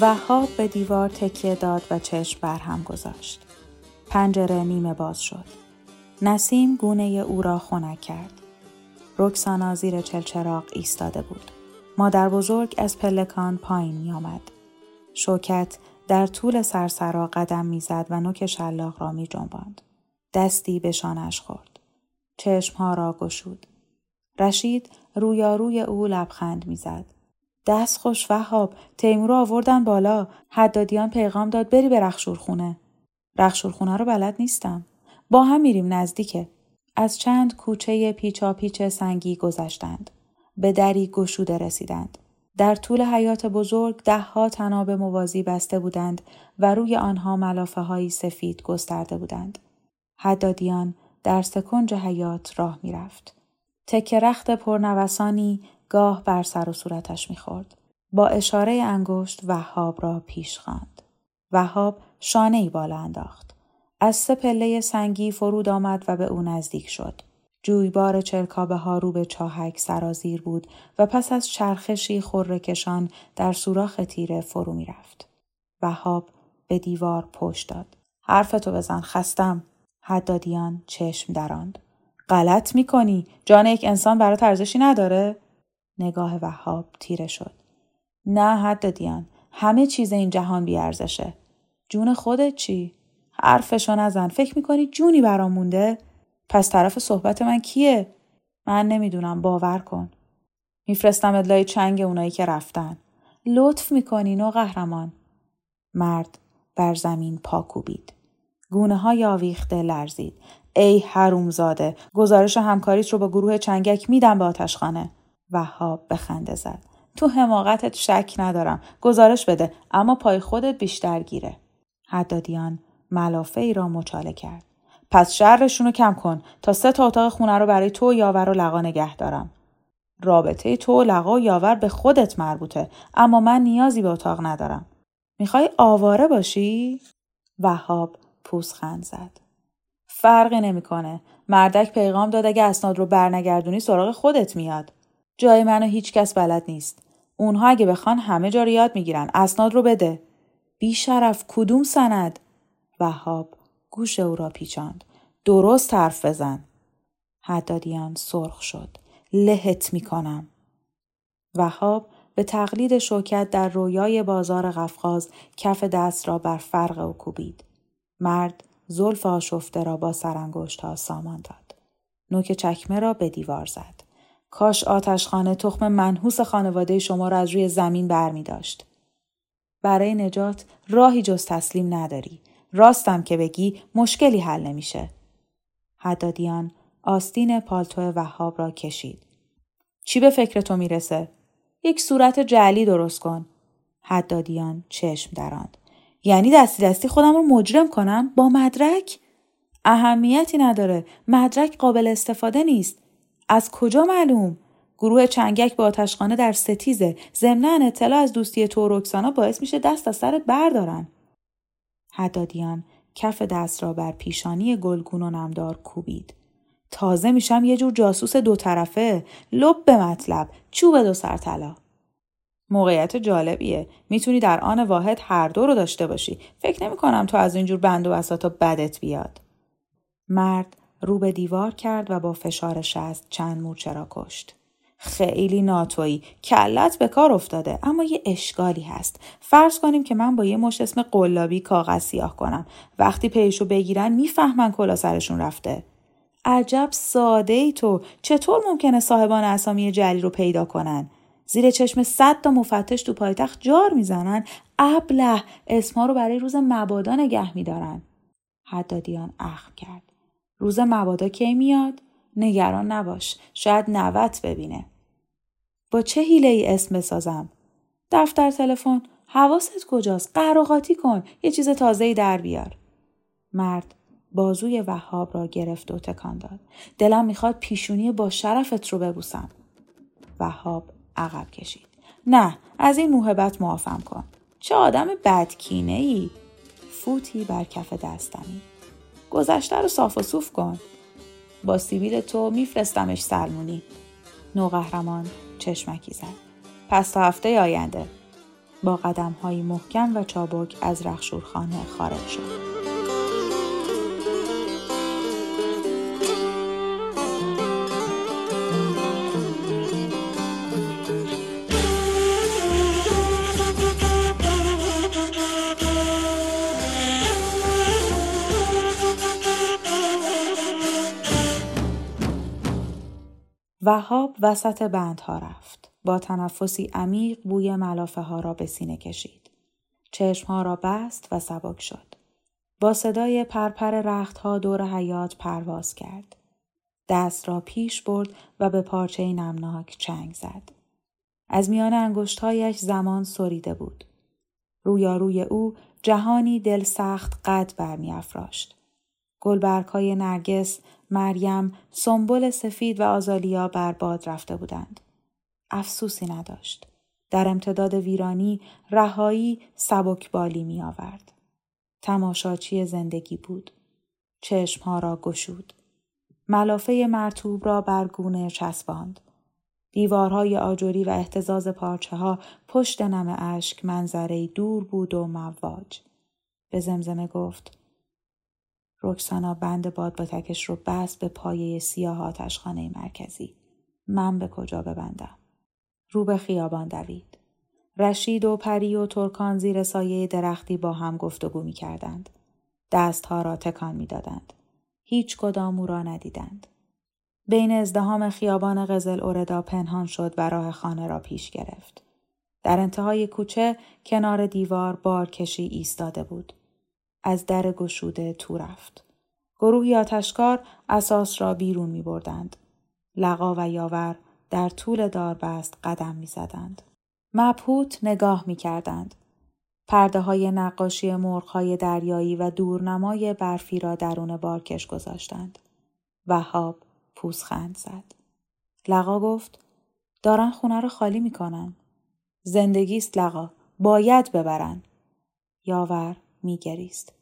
وهاب به دیوار تکیه داد و چشم برهم گذاشت. پنجره نیمه باز شد. نسیم گونه او را خنک کرد. رکسانا زیر چلچراغ ایستاده بود. مادر بزرگ از پلکان پایین می آمد. شوکت در طول سرسرا قدم می‌زد و نوک شلاق را می جنباند. دستی به شانش خورد. چشمها را گشود. رشید رویاروی او لبخند می‌زد. دست خوش وهاب تیمور آوردن بالا حدادیان پیغام داد بری به رخشورخونه رخشورخونه رو بلد نیستم با هم میریم نزدیکه از چند کوچه پیچا پیچ سنگی گذشتند. به دری گشوده رسیدند. در طول حیات بزرگ دهها تناب موازی بسته بودند و روی آنها ملافه های سفید گسترده بودند. حدادیان در سکنج حیات راه می‌رفت. تکه رخت پرنوسانی گاه بر سر و صورتش می‌خورد. با اشاره انگشت وهاب را پیش خواند. وهاب شانه ای بالا انداخت. از سه پله سنگی فرود آمد و به او نزدیک شد. جویبار چرکابه ها رو به چاهک سرازیر بود و پس از چرخشی خورکشان در سوراخ تیره فرو می رفت. وهاب به دیوار پشت داد. حرفتو بزن خستم. حدادیان چشم دراند. غلط می‌کنی. جان یک انسان برات ارزشی نداره؟ نگاه وهاب تیره شد. نه حدادیان. همه چیز این جهان بیارزشه. جون خودت چی؟ حرفشو نزن. فکر می‌کنی جونی برام مونده؟ پس طرف صحبت من کیه؟ من نمی‌دونم. باور کن. میفرستم ادلای چنگ اونایی که رفتن. لطف می‌کنی نو قهرمان. مرد بر زمین پا کوبید. گونه های آویخته لرزید. ای حرومزاده گزارش همکاریت رو با گروه چنگک میدم به آتشخانه. وهاب به خنده زد تو حماقتت شک ندارم گزارش بده اما پای خودت بیشتر گیره حدادیان ملافه ای را مچاله کرد. پس شرشون رو کم کن تا سه تا اتاق خونه رو برای تو یاور و لقا نگه دارم. رابطه تو و لقا و یاور به خودت مربوطه اما من نیازی به اتاق ندارم. می‌خوای آواره باشی؟ وهاب پوزخند زد. فرقی نمی‌کنه. مردک پیغام داد اگه اسناد رو برنگردونی سراغ خودت میاد. جای منو هیچ کس بلد نیست. اونها اگه بخوان همه جا رو یاد می‌گیرن. اسناد رو بده. بی شرف کدوم سند؟ وهاب گوش او را پیچاند. درست حرف بزن. حدادیان سرخ شد. لهت می کنم. وهاب به تقلید شوکت در رویای بازار قفقاز کف دست را بر فرق او کوبید. مرد زلف آشفته را با سرانگشت ها سامان داد. نوک چکمه را به دیوار زد. کاش آتشخانه تخم منحوس خانواده شما را از روی زمین بر می داشت. برای نجات راهی جز تسلیم نداری. راستم که بگی مشکلی حل نمیشه. حدادیان آستین پالتو وهاب را کشید. چی به فکر تو می‌رسه؟ یک صورت جعلی درست کن. حدادیان چشم دراند. یعنی دستی دستی خودم رو مجرم کنم با مدرک؟ اهمیتی نداره. مدرک قابل استفاده نیست. از کجا معلوم؟ گروه چنگک با آتشخانه در ستیزه. ضمنا اطلاع از دوستی تو رکسانا باعث میشه دست از سرت بردارن. حدادیان کف دست را بر پیشانی گلگون و نمدار کوبید. تازه میشم یه جور جاسوس دو طرفه لب به مطلب چوب دو سر طلا موقعیت جالبیه می‌تونی در آن واحد هر دو رو داشته باشی فکر نمی کنم تو از اینجور بند و بساطا بدت بیاد مرد رو به دیوار کرد و با فشار شست چند مورچه را کشت. خیلی ناتویی. کلت به کار افتاده اما یه اشکالی هست. فرض کنیم که من با یه مش اسم قلابی کاغذ سیاه کنم. وقتی پیشو بگیرن می‌فهمن کلا سرشون رفته. عجب ساده ای تو. چطور ممکنه صاحبان اسامی جلی رو پیدا کنن؟ زیر چشم صد تا مفتش تو پایتخت جار می‌زنن. ابله اسما رو برای روز مبادا نگه میدارن. حدادیان اخم کرد. روز مبادا کی میاد؟ نگران نباش شاید نوت ببینه. با چه حیله ای اسم بسازم؟ دفتر تلفن حواست کجاست؟ قراقاتی کن یه چیز تازه ای در بیار. مرد بازوی وهاب را گرفت و تکان داد. دلم می‌خواد پیشونی با شرفت رو ببوسم. وهاب عقب کشید. نه از این موهبت معافم کن. چه آدم بدکینه ای فوتی بر کف دستمی. گذشته رو صاف و صوف کن. با سیبیل تو میفرستمش سلمونی. نوقهرمان چشمکی زد. پس تا هفته آینده. با قدم های محکم و چابک از رخشورخانه خارج شد. وهاب وسط بندها رفت. با تنفسی عمیق بوی ملافه ها را به سینه کشید. چشمها را بست و سبک شد. با صدای پرپر رختها دور حیات پرواز کرد. دست را پیش برد و به پارچه نمناک چنگ زد. از میان انگشتهایش زمان سریده بود. رویاروی او جهانی دل سخت قد برمیافراشت. گلبرگهای نرگس مریم، سنبل سفید و آزالیا بر باد رفته بودند. افسوسی نداشت. در امتداد ویرانی رهایی سبکبالی می آورد. تماشاچی زندگی بود. چشمها را گشود. ملافه مرتوب را بر گونه چسباند. دیوارهای آجوری و احتزاز پارچه ها پشت نم اشک منظره دور بود و مواج. به زمزمه گفت رکسانا بند باد با تکش رو بست به پایه سیاه آتشخانه مرکزی. من به کجا ببندم؟ رو به خیابان دوید. رشید و پری و ترکان زیر سایه درختی با هم گفتگو می کردند. دستها را تکان می دادند. هیچ کدام او را ندیدند. بین ازدهام خیابان قزل اوردا پنهان شد و راه خانه را پیش گرفت. در انتهای کوچه کنار دیوار بارکشی ایستاده بود. از در گشوده تو رفت. گروهی آتشکار اساس را بیرون می بردند. لقا و یاور در طول داربست قدم می زدند. مبهوت نگاه می کردند. پرده های نقاشی مرغ دریایی و دورنمای برفی را درون بارکش گذاشتند. وهاب پوزخند زد. لقا گفت دارن خونه رو خالی می‌کنن. زندگیست لقا. باید ببرن. یاور میگریست.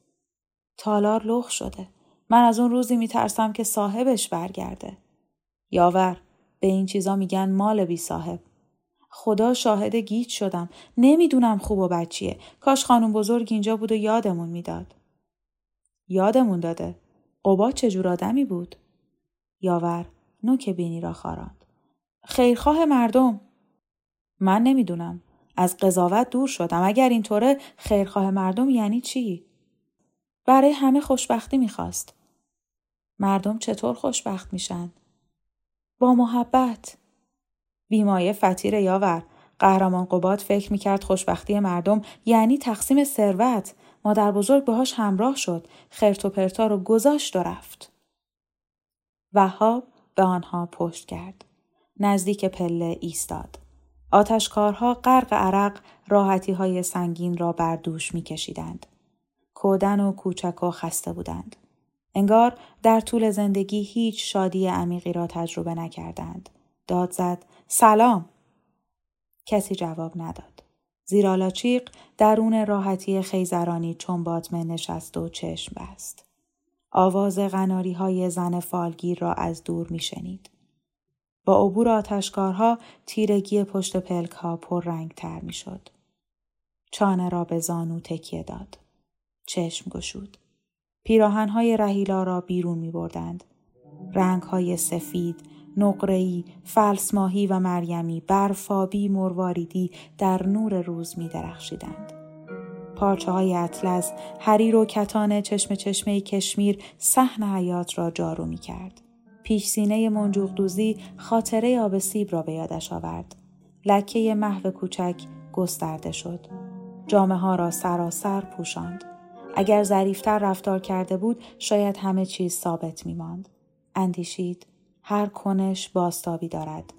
تالار لخ شده. من از اون روزی میترسم که صاحبش برگرده. یاور به این چیزا میگن مال بی صاحب. خدا شاهد گیج شدم. نمی‌دونم خوب و بچیه. کاش خانم بزرگ اینجا بود و یادمون می‌داد. یادمون داده. قبا چجور آدمی بود؟ یاور نوک بینی را خاراند. خیرخواه مردم. من نمی‌دونم. از قضاوت دور شدم. اگر اینطوره خیرخواه مردم یعنی چی؟ برای همه خوشبختی می‌خواست. مردم چطور خوشبخت میشن؟ با محبت. بیمایه فتیر یاور. قهرمان قباد فکر می‌کرد خوشبختی مردم یعنی تقسیم ثروت. مادر بزرگ باهاش همراه شد. خرت و پرتا رو گذاشت و رفت. وهاب به آنها پشت کرد. نزدیک پله ایستاد. آتشکارها غرق عرق راحتی های سنگین را بر دوش می کشیدند. کودن و کوچک و خسته بودند. انگار در طول زندگی هیچ شادی عمیقی را تجربه نکردند. داد زد سلام. کسی جواب نداد. زیرالاچیق درون راحتی خیزرانی چون باطمه نشست و چشم بست. آواز غناری های زن فالگیر را از دور می شنید. با عبور آتشکارها تیرگی پشت پلک ها پر رنگ تر می شد. چانه را به زانو تکیه داد. چشم گشود. پیراهنهای رهیلا را بیرون می بردند. رنگهای سفید، نقره‌ای، فلسماهی و مریمی، برفابی، مرواریدی در نور روز می درخشیدند. پارچه های اطلس، حریر و کتان چشم چشمه کشمیر صحن حیات را جارو می کرد. پیش سینه منجوق دوزی خاطره آب سیب را به یادش آورد. لکه محو کوچک گسترده شد. جامعه ها را سراسر پوشاند. اگر ظریفتر رفتار کرده بود شاید همه چیز ثابت می ماند. اندیشید هر کنش باستابی دارد.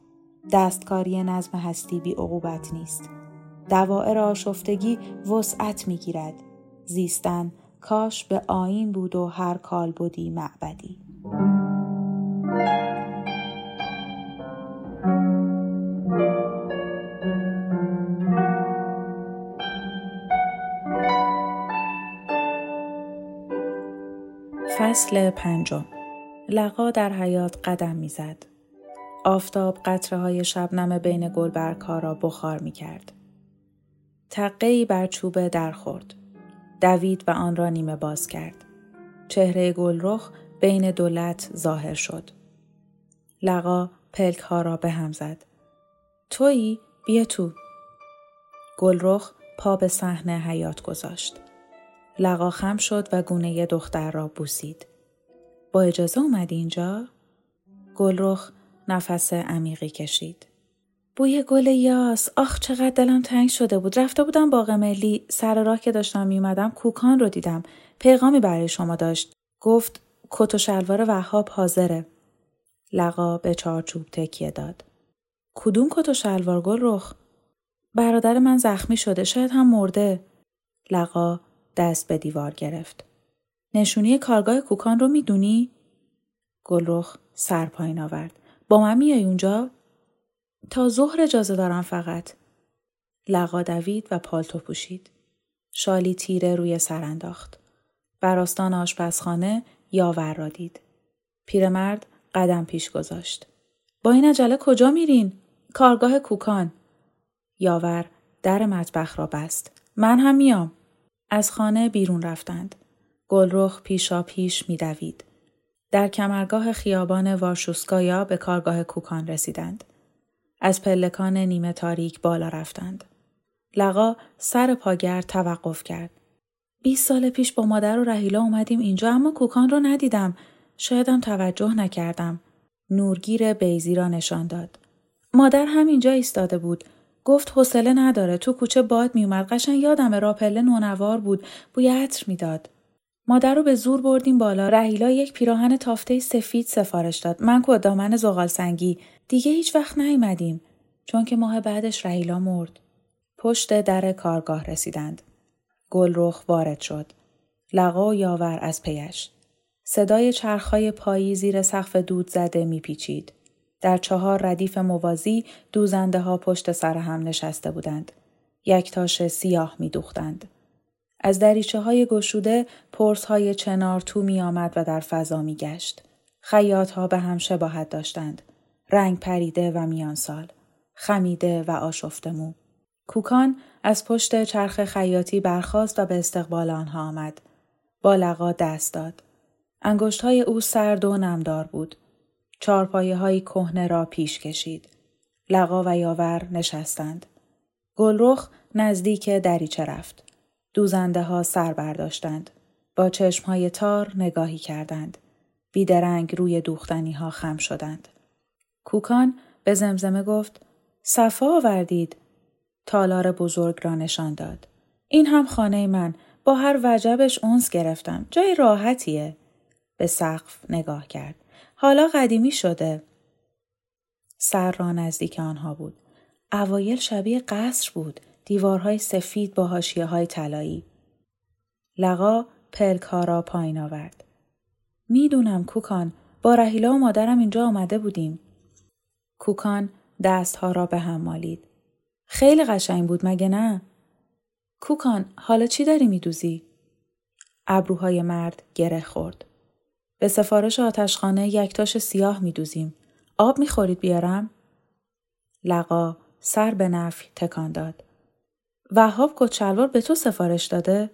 دستکاری نظم هستی بی عقوبت نیست. دوائر آشفتگی وسعت می گیرد. زیستن کاش به آین بود و هر کال بودی معبدی. فصل پنجم لقا در حیات قدم می‌زد. آفتاب قطره های شبنم بین گلبرگ ها را بخار می کرد. تقه بر چوبه در خورد. دوید و آن را نیمه باز کرد. چهره گلرخ بین دولت ظاهر شد. لقا پلک ها را به هم زد. تویی؟ بیا تو. گلرخ پا به صحنه حیات گذاشت. لقا خم شد و گونه دختر را بوسید. با اجازه اومدی اینجا؟ گلرخ نفس عمیقی کشید. بوی گل یاس آخ چقدر دلم تنگ شده بود. رفته بودم باغ ملی. سر راه که داشتم میومدم کوکان رو دیدم. پیغامی برای شما داشت. گفت کت و شلوار وهاب حاضره. لقا به چارچوب تکیه داد. کدوم کت و شلوار گل رخ برادر من زخمی شده. شاید هم مرده. لقا دست به دیوار گرفت نشونی کارگاه کوکان رو می‌دونی گلرخ سر پایین آورد با من میای اونجا تا ظهر اجازه دارم فقط. لقا دوید و پالتو پوشید. شالی تیره روی سر انداخت. براستان آشپزخانه یاور را دید. پیرمرد قدم پیش گذاشت. با این عجله کجا میرین؟ کارگاه کوکان. یاور در مطبخ را بست. من هم میام. از خانه بیرون رفتند. گلرخ پیشا پیش میدوید. در کمرگاه خیابان وارشوسکایا به کارگاه کوکان رسیدند. از پلکان نیمه تاریک بالا رفتند. لقا سر پاگر توقف کرد. 20 سال پیش با مادر و رهیلا اومدیم اینجا اما کوکان رو ندیدم. شایدم توجه نکردم. نورگیر بیزی را نشان داد. مادر هم اینجا ایستاده بود. گفت حوصله نداره تو کوچه باد میومد قشنگ یادم راپله نونوار بود بوی عطر می‌داد مادر رو به زور بردیم بالا رهیلا یک پیراهن تافته سفید سفارش داد من کو دامن زغال سنگی دیگه هیچ وقت نیومدیم چون که ماه بعدش رهیلا مرد. پشت در کارگاه رسیدند. گلرخ وارد شد. لقا و یاور از پیش. صدای چرخهای پایی زیر سقف دود زده میپیچید. در چهار ردیف موازی دوزنده ها پشت سر هم نشسته بودند. یک تاش سیاه میدوختند. از دریچه های گشوده پرس های چنار تو می آمد و در فضا می گشت. خیاط ها به هم شباهت داشتند. رنگ پریده و میان سال. خمیده و آشفته مو. کوکان از پشت چرخ خیاطی برخاست و به استقبال آنها آمد. با لقا دست داد. انگشت های او سرد و نمدار بود. چارپایه های کهنه را پیش کشید. لقا و یاور نشستند. گلرخ نزدیک دریچه رفت. دوزنده ها سر برداشتند. با چشم های تار نگاهی کردند. بیدرنگ روی دوختنی ها خم شدند. کوکان به زمزمه گفت صفا آوردید. تالار بزرگ را نشان داد. این هم خانه من. با هر وجبش اونس گرفتم. جای راحتیه. به سقف نگاه کرد. حالا قدیمی شده. سر را نزدیک آنها بود. اوایل شبیه قصر بود. دیوارهای سفید با هاشیه های طلایی. لقا پلک ها را پایین آورد. می‌دونم کوکان با رهیلا و مادرم اینجا آمده بودیم. کوکان دستها را به هم مالید. خیلی قشنگ بود مگه نه؟ کوکان حالا چی داری میدوزی؟ ابروهای مرد گره خورد. به سفارش آتشخانه یک تاش سیاه میدوزیم. آب می‌خورید بیارم؟ لقا سر به نفی تکان داد. وهاب کچلوار به تو سفارش داده؟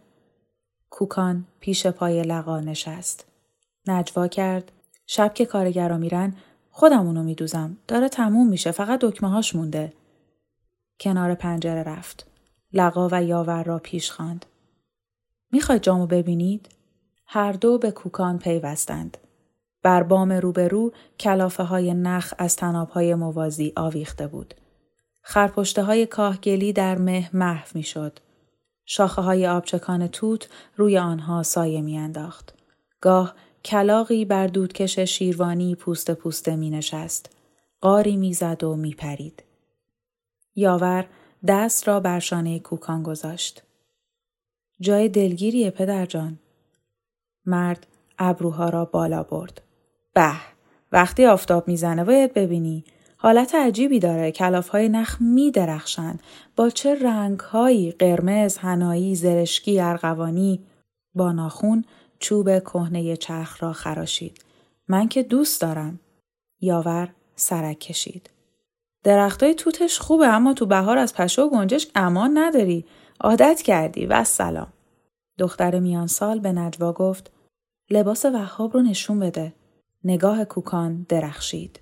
کوکان پیش پای لقا نشست. نجوا کرد. شب که کارگرا میرن خودم اونو میدوزم. داره تموم میشه. فقط دکمه هاش مونده. کنار پنجره رفت. لقا و یاور را پیش خواند. می‌خواید جامو ببینید؟ هر دو به کوکان پیوستند. بر بام روبرو کلافه های نخ از تناب های موازی آویخته بود. خرپشته های کاهگلی در مه محو می شد. شاخه های آبچکان توت روی آنها سایه میانداخت. گاه کلاقی بر دودکش شیروانی پوست پوسته می نشست. قاری می‌زد و می پرید. یاور دست را بر شانه کوکان گذاشت. جای دلگیریه پدر جان. مرد ابروها را بالا برد. به وقتی آفتاب می‌زنه باید ببینی حالت عجیبی داره کلاف های نخ می درخشن. با چه رنگ هایی قرمز، هنایی، زرشکی، ارغوانی با ناخون چوب کهنه چرخ را خراشید. من که دوست دارم. یاور سرک کشید. درختای توتش خوبه اما تو بهار از پشه و گنجش امان نداری. عادت کردی و سلام. دختر میان سال به نجوا گفت لباس وهاب رو نشون بده. نگاه کوکان درخشید.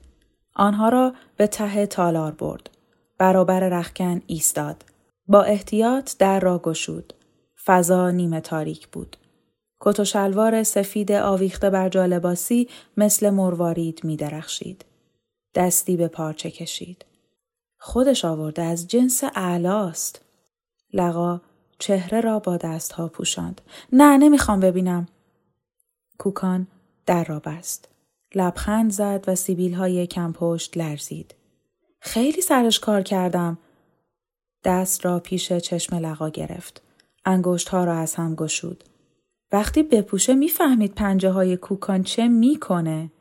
آنها را به ته تالار برد. برابر رخکن ایستاد. با احتیاط در را گشود. فضا نیمه تاریک بود. کت و شلوار سفید آویخته بر جالباسی مثل مروارید می درخشید. دستی به پارچه کشید. خودش آورده از جنس اعلاست. لقا چهره را با دستها پوشاند. نه نمی‌خوام ببینم. کوکان در را بست. لبخند زد و سیبیل های کمپشت لرزید. خیلی سرش کار کردم. دست را پیش چشم لقا گرفت. انگشت ها را از هم گشود. وقتی بپوشه می‌فهمید پنجه های کوکان چه می‌کنه.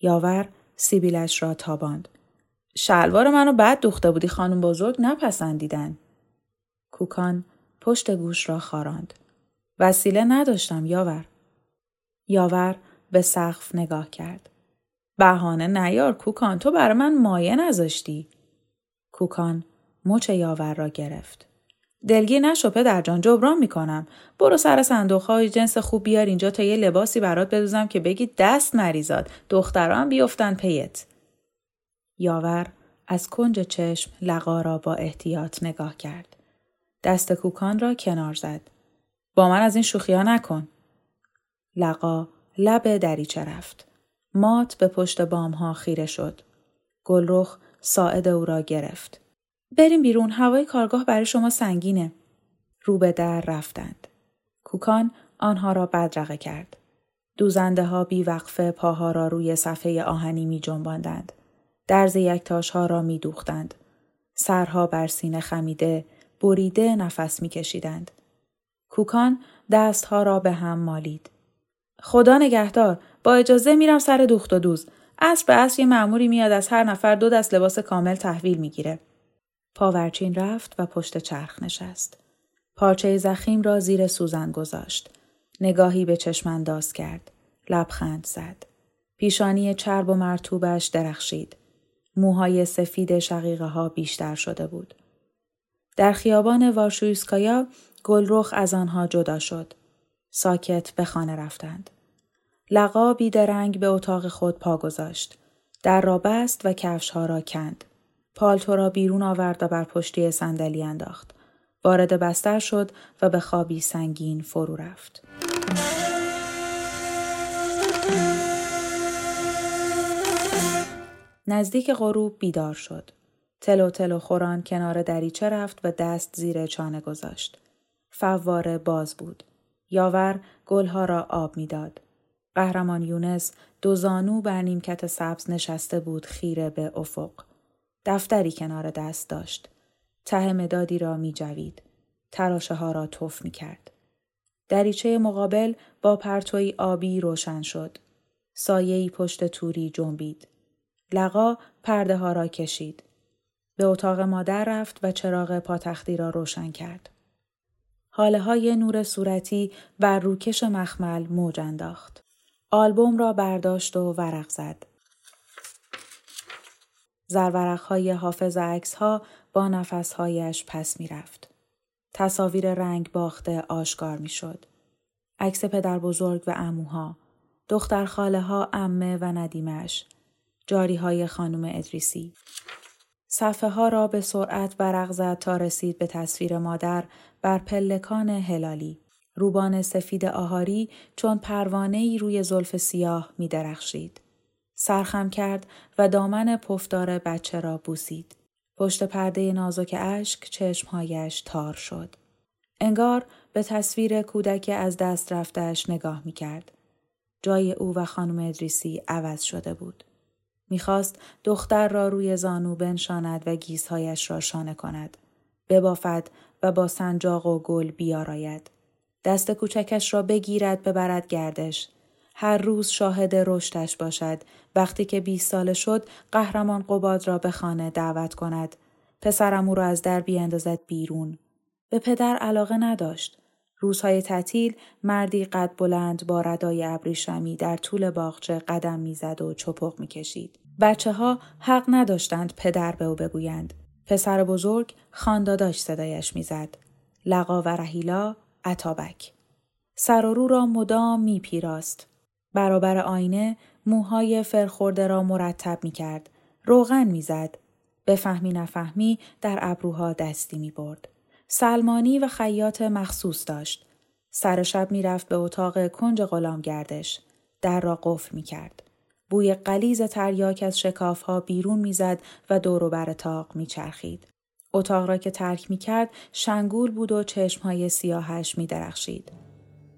یاور سیبیلش را تاباند. شلوار منو بد دوخته بودی خانم بزرگ نپسندیدن. کوکان پشت گوش را خاراند. وسیله نداشتم یاور. یاور به سقف نگاه کرد. بهانه نیار کوکان تو برای من مایه نذاشتی. کوکان مچ یاور را گرفت. دلگیر نشو پدر جان جبران می‌کنم. برو سر صندوق های جنس خوب بیار اینجا تا یه لباسی برات بدوزم که بگی دست مریزاد. دختران بیفتن پیت. یاور از کنج چشم لقا را با احتیاط نگاه کرد. دست کوکان را کنار زد. با من از این شوخی ها نکن. لقا لب دریچه رفت. مات به پشت بام ها خیره شد. گلرخ ساعد او را گرفت. بریم بیرون هوای کارگاه برای شما سنگینه. رو به در رفتند. کوکان آنها را بدرقه کرد. دوزنده ها بی وقفه پاها را روی صفحه آهنی می جنباندند. درز یک تاش ها را می دوختند. سرها بر سینه خمیده، بریده نفس می کشیدند. کوکان دستها را به هم مالید. خدا نگهدار با اجازه میرم سر دوخت و دوز. اصر به اصر یه معموری میاد از هر نفر دو دست لباس کامل تحویل می‌گیره. پاورچین رفت و پشت چرخ نشست. پارچه زخیم را زیر سوزن گذاشت. نگاهی به چشم انداز کرد. لبخند زد. پیشانی چرب و مرتوبش درخشید. موهای سفید شقیقه ها بیشتر شده بود. در خیابان وارشویسکایا گلرخ از آنها جدا شد ساکت به خانه رفتند. لقا بیدرنگ به اتاق خود پا گذاشت. در را بست و کفش ها را کند. پالتو را بیرون آورد و بر پشتی صندلی انداخت. وارد بستر شد و به خوابی سنگین فرو رفت. نزدیک غروب بیدار شد. تلو تلو خوران کنار دریچه رفت و دست زیر چانه گذاشت. فواره باز بود. یاور گلها را آب می‌داد. قهرمان یونس دو زانو بر نیمکت سبز نشسته بود خیره به افق. دفتری کنار دست داشت. ته مدادی را می جوید. تراشه ها را توف می کرد. دریچه مقابل با پرتوی آبی روشن شد. سایهی پشت توری جنبید. لقا پرده ها را کشید. به اتاق مادر رفت و چراغ پاتختی را روشن کرد. حاله های نور صورتی بر روکش مخمل موج انداخت. آلبوم را برداشت و ورق زد. زرورق های حافظ عکس ها با نفس هایش پس می رفت. تصاویر رنگ باخته آشکار می شد. عکس پدر بزرگ و اموها. دختر خاله ها امه و ندیمش. جاری های خانم ادریسی. صفحه ها را به سرعت برق زد تا رسید به تصویر مادر بر پلکان هلالی. روبان سفید آهاری چون پروانه ای روی زلف سیاه می درخشید. سرخم کرد و دامن پفدار بچه را بوسید. پشت پرده نازک اشک چشمهایش تار شد. انگار به تصویر کودک از دست رفتهش نگاه می کرد. جای او و خانم ادریسی عوض شده بود. می‌خواست دختر را روی زانو بنشاند و گیزهایش را شانه کند. ببافد و با سنجاق و گل بیاراید. دست کوچکش را بگیرد ببرد گردش. هر روز شاهد رشدش باشد. وقتی که 20 ساله شد قهرمان قباد را به خانه دعوت کند. پسرم او را از در بیاندازد بیرون. به پدر علاقه نداشت. روزهای تعطیل مردی قد بلند با ردای ابریشمی در طول باغچه قدم می‌زد و چپق می‌کشید. بچه ها حق نداشتند پدر به او بگویند. پسر بزرگ خانداداش صدایش می‌زد. لقا و رهیلا اتابک. سر و رو را مدام میپیراست. برابر آینه موهای فرخورده را مرتب می کرد. روغن می‌زد. فهمی نفهمی در ابروها دستی می برد. سلمانی و خیاط مخصوص داشت. سر شب می‌رفت به اتاق کنج غلام گردش. در را قفل می کرد. بوی قلیز تریاک از شکاف ها بیرون می‌زد و دور بر تاق میچرخید. اتاق را که ترک می کرد شنگول بود و های سیاهش می درخشید.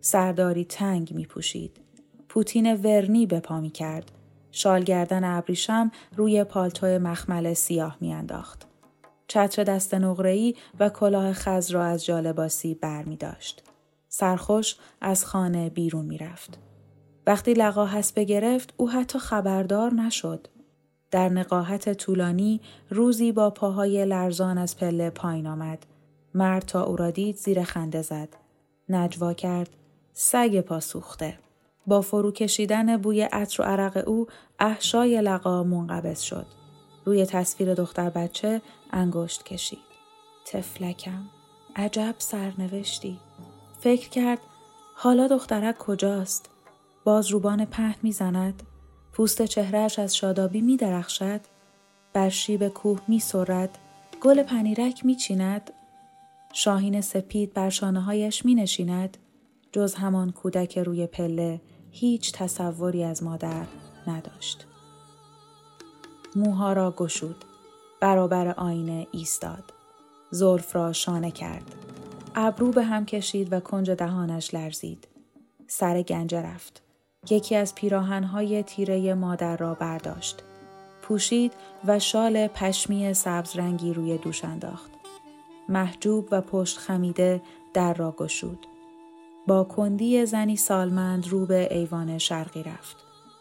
سرداری تنگ می پوشید. پوتین ورنی به پا می کرد. شالگردن ابریشم روی پالتو مخمل سیاه می انداخت. چتر دست نقره‌ای و کلاه خز را از جالباسی بر می داشت. سرخوش از خانه بیرون می رفت. وقتی لقا حسبه گرفت او حتی خبردار نشد. در نقاهت طولانی روزی با پاهای لرزان از پله پایین آمد. مرد تا او را دید زیر خنده زد. نجوا کرد. سگ پاسوخته. با فرو کشیدن بوی عطر و عرق او احشای لقا منقبض شد. روی تصویر دختر بچه انگشت کشید. تفلکم. عجب سرنوشتی. فکر کرد حالا دخترک کجاست؟ باز روبان پهن می‌زند؟ پوست چهرهش از شادابی می درخشد؟ بر شیب کوه می سرد؟ گل پنیرک می چیند؟ شاهین سپید بر شانه هایش می نشیند؟ جز همان کودک روی پله هیچ تصوری از مادر نداشت. موها را گشود. برابر آینه ایستاد. زلف را شانه کرد. ابرو به هم کشید و کنج دهانش لرزید. سر گنجه رفت. یکی از پیراهنهای تیره مادر را برداشت. پوشید و شال پشمی سبز رنگی روی دوش انداخت. محجوب و پشت خمیده در را گشود. با کندی زنی سالمند رو به ایوان شرقی رفت.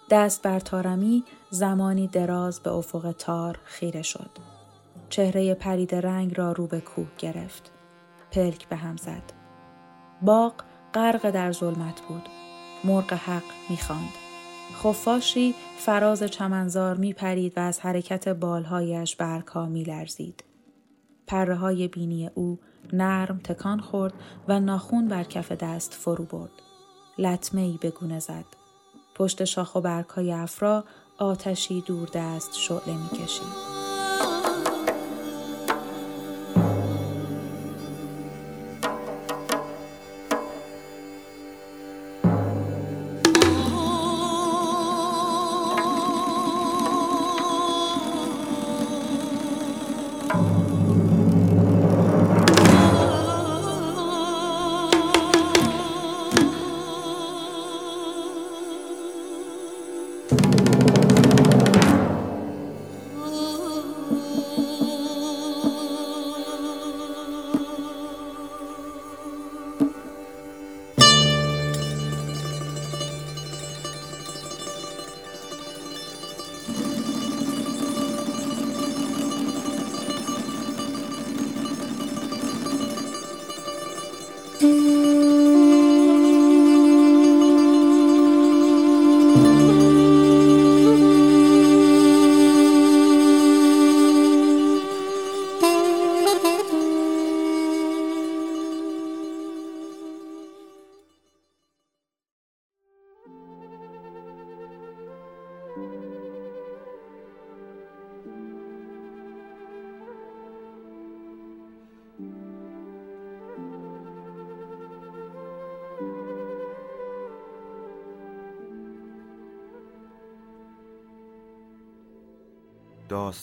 دست بر تارمی زمانی دراز به افق تار خیره شد. چهره پرید رنگ را رو به کوه گرفت. پلک به هم زد. باغ غرق در ظلمت بود. مرغ حق می‌خواند. خفاشی فراز چمنزار میپرید و از حرکت بالهایش برکا میلرزید. پره های بینی او نرم تکان خورد و ناخون بر کف دست فرو برد. لطمه ای به گونه زد. پشت شاخ و برگهای افرا آتشی دور دست شعله می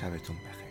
شبتون بخیر.